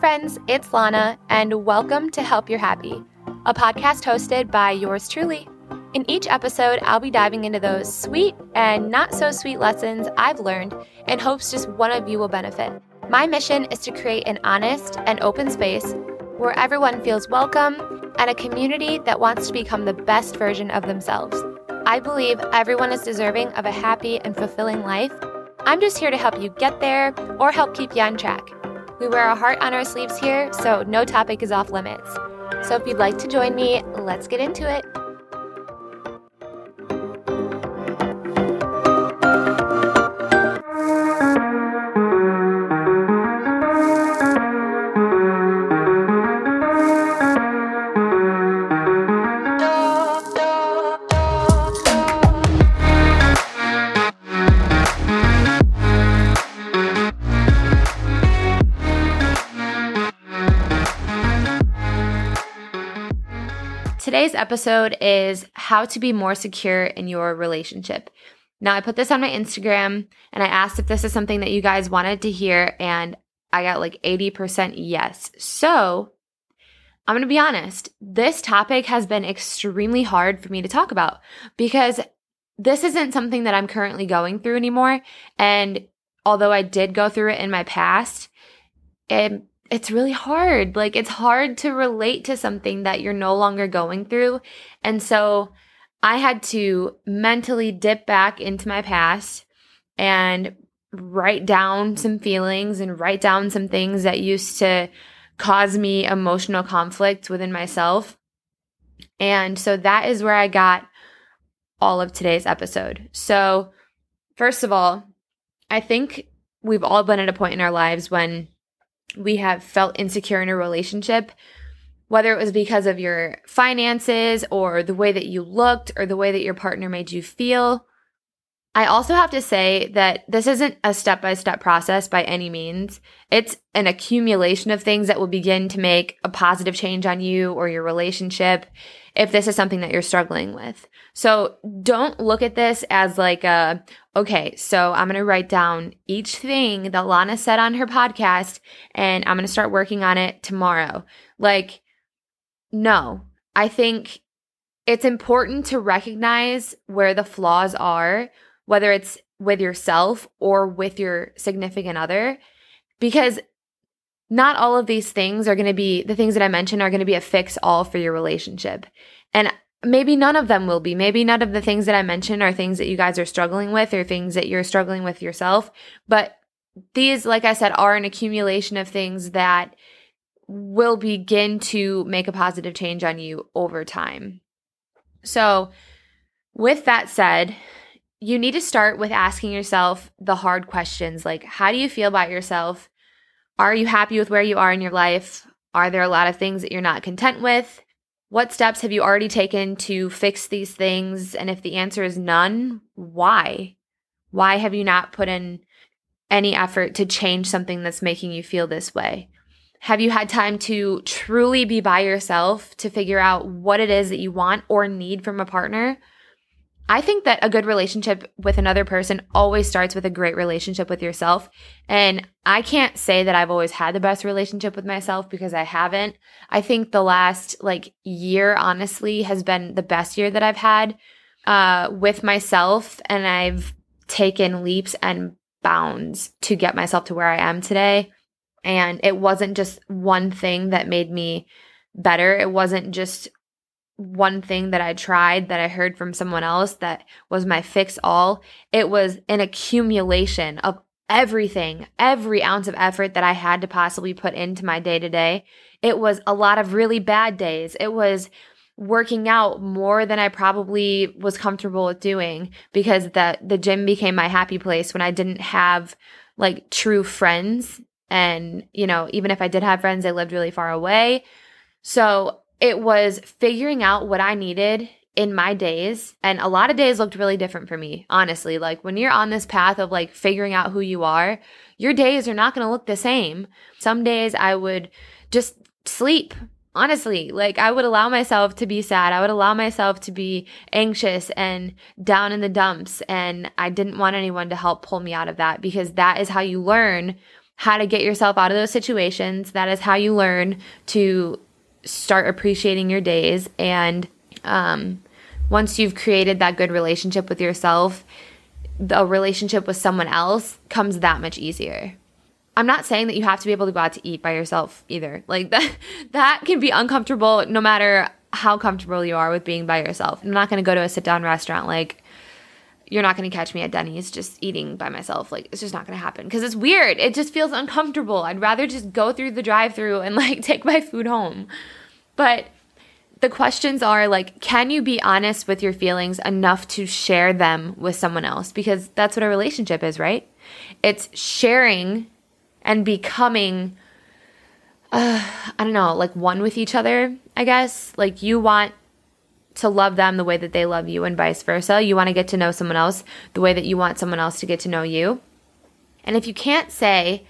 friends, it's Lana, and welcome to Help You're Happy, a podcast hosted by yours truly. In each episode, I'll be diving into those sweet and not so sweet lessons I've learned in hopes just one of you will benefit. My mission is to create an honest and open space where everyone feels welcome and a community that wants to become the best version of themselves. I believe everyone is deserving of a happy and fulfilling life. I'm just here to help you get there or help keep you on track. We wear a heart on our sleeves here, so no topic is off limits. So if you'd like to join me, let's get into it. Today's episode is how to be more secure in your relationship. Now, I put this on my Instagram and I asked if this is something that you guys wanted to hear, and I got like 80% yes. So, I'm going to be honest, this topic has been extremely hard for me to talk about because this isn't something that I'm currently going through anymore. And although I did go through it in my past, it it's really hard. Like it's hard to relate to something that you're no longer going through. And so I had to mentally dip back into my past and write down some feelings and write down some things that used to cause me emotional conflict within myself. And so that is where I got all of today's episode. So, first of all, I think we've all been at a point in our lives when we have felt insecure in a relationship, whether it was because of your finances or the way that you looked or the way that your partner made you feel. I also have to say that this isn't a step by step process by any means. It's an accumulation of things that will begin to make a positive change on you or your relationship if this is something that you're struggling with. So don't look at this as like a, okay, so I'm going to write down each thing that Lana said on her podcast and I'm going to start working on it tomorrow. Like, no, I think it's important to recognize where the flaws are, whether it's with yourself or with your significant other, because not all of these things are going to be the things that I mentioned are going to be a fix all for your relationship. And maybe none of them will be. Maybe none of the things that I mentioned are things that you guys are struggling with or things that you're struggling with yourself. But these, like I said, are an accumulation of things that will begin to make a positive change on you over time. So, with that said, you need to start with asking yourself the hard questions like, how do you feel about yourself? Are you happy with where you are in your life? Are there a lot of things that you're not content with? What steps have you already taken to fix these things? And if the answer is none, why? Why have you not put in any effort to change something that's making you feel this way? Have you had time to truly be by yourself to figure out what it is that you want or need from a partner? I think that a good relationship with another person always starts with a great relationship with yourself. And I can't say that I've always had the best relationship with myself because I haven't. I think the last like year, honestly, has been the best year that I've had uh, with myself. And I've taken leaps and bounds to get myself to where I am today. And it wasn't just one thing that made me better. It wasn't just one thing that I tried that I heard from someone else that was my fix all. It was an accumulation of everything, every ounce of effort that I had to possibly put into my day to day. It was a lot of really bad days. It was working out more than I probably was comfortable with doing because the the gym became my happy place when I didn't have like true friends and you know even if I did have friends they lived really far away. So it was figuring out what I needed in my days. And a lot of days looked really different for me, honestly. Like when you're on this path of like figuring out who you are, your days are not going to look the same. Some days I would just sleep. Honestly, like I would allow myself to be sad. I would allow myself to be anxious and down in the dumps. And I didn't want anyone to help pull me out of that because that is how you learn how to get yourself out of those situations. That is how you learn to start appreciating your days. And um, once you've created that good relationship with yourself, the relationship with someone else comes that much easier. I'm not saying that you have to be able to go out to eat by yourself either. Like that that can be uncomfortable no matter how comfortable you are with being by yourself. I'm not going to go to a sit down restaurant like you're not going to catch me at Denny's just eating by myself. Like it's just not going to happen because it's weird. It just feels uncomfortable. I'd rather just go through the drive-through and like take my food home. But the questions are like can you be honest with your feelings enough to share them with someone else because that's what a relationship is, right? It's sharing and becoming uh, I don't know, like one with each other, I guess. Like you want to love them the way that they love you and vice versa. You want to get to know someone else the way that you want someone else to get to know you. And if you can't say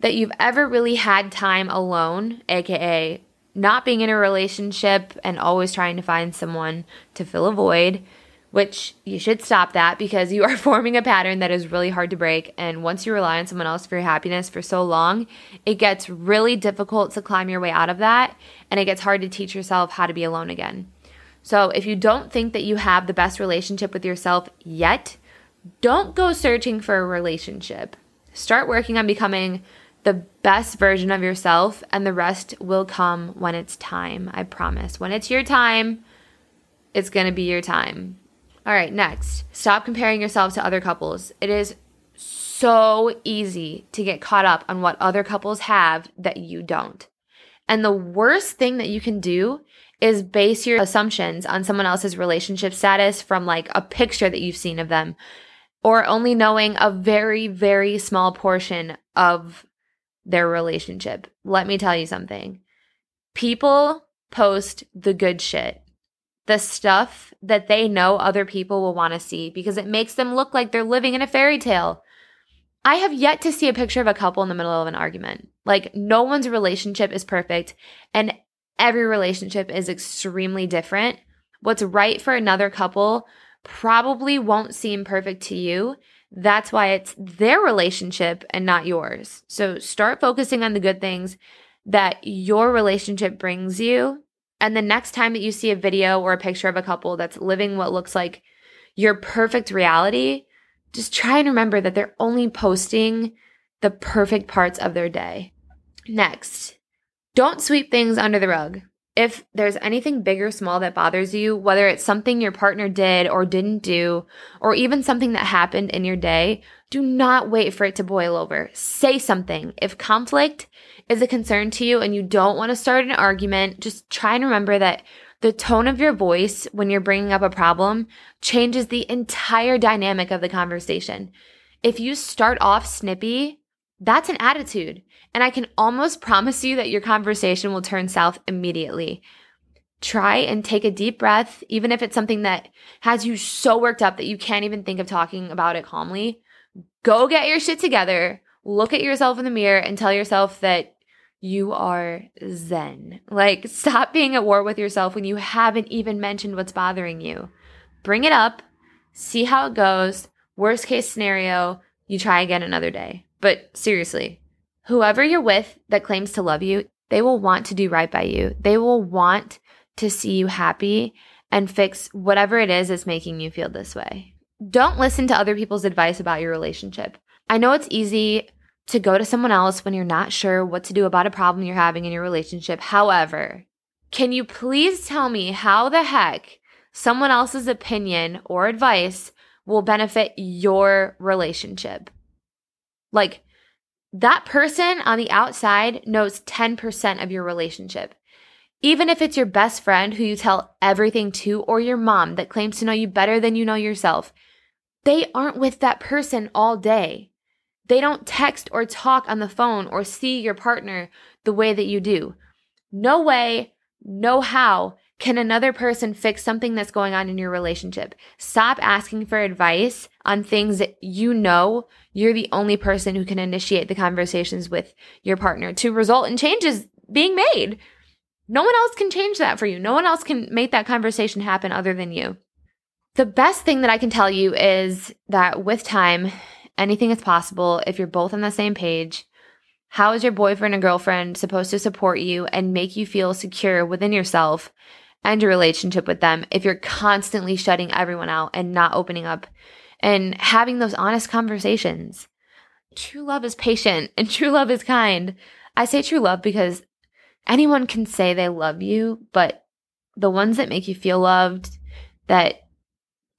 that you've ever really had time alone, aka not being in a relationship and always trying to find someone to fill a void, which you should stop that because you are forming a pattern that is really hard to break. And once you rely on someone else for your happiness for so long, it gets really difficult to climb your way out of that. And it gets hard to teach yourself how to be alone again. So if you don't think that you have the best relationship with yourself yet, don't go searching for a relationship. Start working on becoming the best version of yourself, and the rest will come when it's time. I promise. When it's your time, it's going to be your time. All right, next. Stop comparing yourself to other couples. It is so easy to get caught up on what other couples have that you don't. And the worst thing that you can do is base your assumptions on someone else's relationship status from like a picture that you've seen of them or only knowing a very, very small portion of their relationship. Let me tell you something. People post the good shit, the stuff that they know other people will want to see because it makes them look like they're living in a fairy tale. I have yet to see a picture of a couple in the middle of an argument. Like, no one's relationship is perfect, and every relationship is extremely different. What's right for another couple probably won't seem perfect to you. That's why it's their relationship and not yours. So start focusing on the good things that your relationship brings you. And the next time that you see a video or a picture of a couple that's living what looks like your perfect reality, just try and remember that they're only posting the perfect parts of their day. Next, don't sweep things under the rug. If there's anything big or small that bothers you, whether it's something your partner did or didn't do, or even something that happened in your day, do not wait for it to boil over. Say something. If conflict is a concern to you and you don't want to start an argument, just try and remember that the tone of your voice when you're bringing up a problem changes the entire dynamic of the conversation. If you start off snippy, that's an attitude. And I can almost promise you that your conversation will turn south immediately. Try and take a deep breath, even if it's something that has you so worked up that you can't even think of talking about it calmly. Go get your shit together. Look at yourself in the mirror and tell yourself that you are zen. Like, stop being at war with yourself when you haven't even mentioned what's bothering you. Bring it up, see how it goes. Worst case scenario, you try again another day. But seriously, whoever you're with that claims to love you, they will want to do right by you. They will want to see you happy and fix whatever it is that's making you feel this way. Don't listen to other people's advice about your relationship. I know it's easy to go to someone else when you're not sure what to do about a problem you're having in your relationship. However, can you please tell me how the heck someone else's opinion or advice will benefit your relationship? Like, that person on the outside knows 10% of your relationship. Even if it's your best friend who you tell everything to, or your mom that claims to know you better than you know yourself, they aren't with that person all day. They don't text or talk on the phone or see your partner the way that you do. No way, no how can another person fix something that's going on in your relationship? Stop asking for advice on things that you know you're the only person who can initiate the conversations with your partner to result in changes being made. No one else can change that for you. No one else can make that conversation happen other than you. The best thing that I can tell you is that with time, anything is possible if you're both on the same page. How is your boyfriend or girlfriend supposed to support you and make you feel secure within yourself and your relationship with them if you're constantly shutting everyone out and not opening up and having those honest conversations? True love is patient and true love is kind. I say true love because anyone can say they love you, but the ones that make you feel loved, that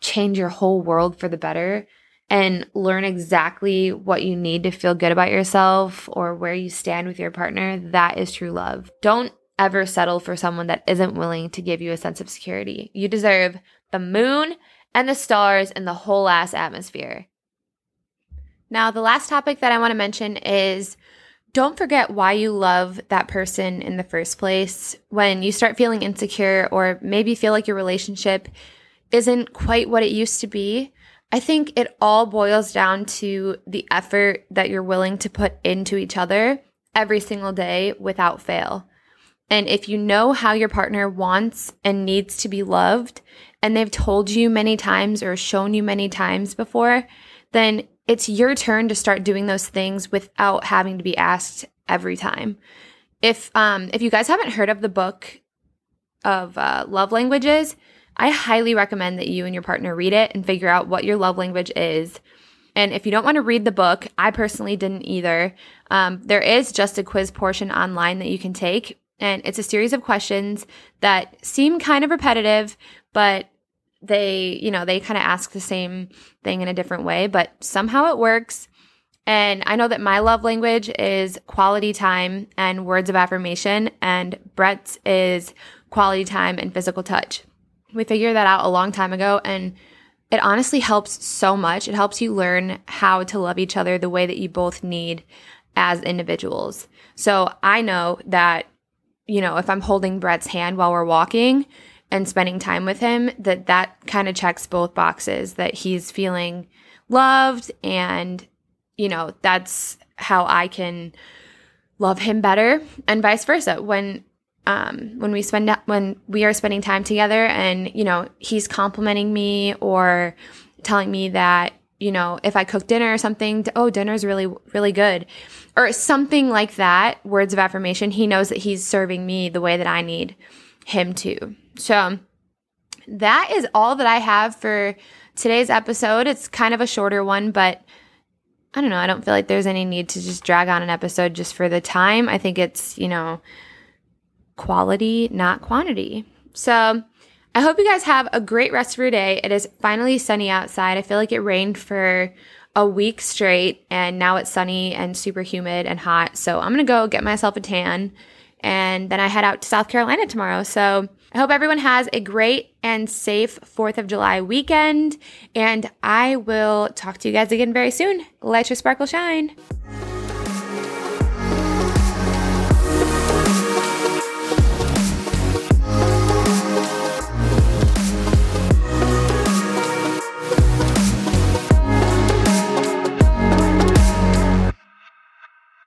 change your whole world for the better, and learn exactly what you need to feel good about yourself or where you stand with your partner, that is true love. Don't ever settle for someone that isn't willing to give you a sense of security. You deserve the moon and the stars and the whole ass atmosphere. Now, the last topic that I want to mention is don't forget why you love that person in the first place. When you start feeling insecure or maybe feel like your relationship isn't quite what it used to be, I think it all boils down to the effort that you're willing to put into each other every single day without fail. And if you know how your partner wants and needs to be loved, and they've told you many times or shown you many times before, then it's your turn to start doing those things without having to be asked every time. If um if you guys haven't heard of the book of uh, love languages, I highly recommend that you and your partner read it and figure out what your love language is. And if you don't want to read the book, I personally didn't either. Um, there is just a quiz portion online that you can take, and it's a series of questions that seem kind of repetitive, but they, you know, they kind of ask the same thing in a different way, but somehow it works. And I know that my love language is quality time and words of affirmation, and Brett's is quality time and physical touch. We figured that out a long time ago, and it honestly helps so much. It helps you learn how to love each other the way that you both need as individuals. So I know that, you know, if I'm holding Brett's hand while we're walking, and spending time with him that that kind of checks both boxes that he's feeling loved and you know that's how I can love him better and vice versa. When um, when we spend when we are spending time together and you know he's complimenting me or telling me that you know if i cook dinner or something oh dinner's really really good or something like that words of affirmation he knows that he's serving me the way that i need him to so that is all that I have for today's episode. It's kind of a shorter one, but I don't know. I don't feel like there's any need to just drag on an episode just for the time. I think it's, you know, quality, not quantity. So I hope you guys have a great rest of your day. It is finally sunny outside. I feel like it rained for a week straight and now it's sunny and super humid and hot. So I'm going to go get myself a tan and then I head out to South Carolina tomorrow. So I hope everyone has a great and safe 4th of July weekend, and I will talk to you guys again very soon. Let your sparkle shine.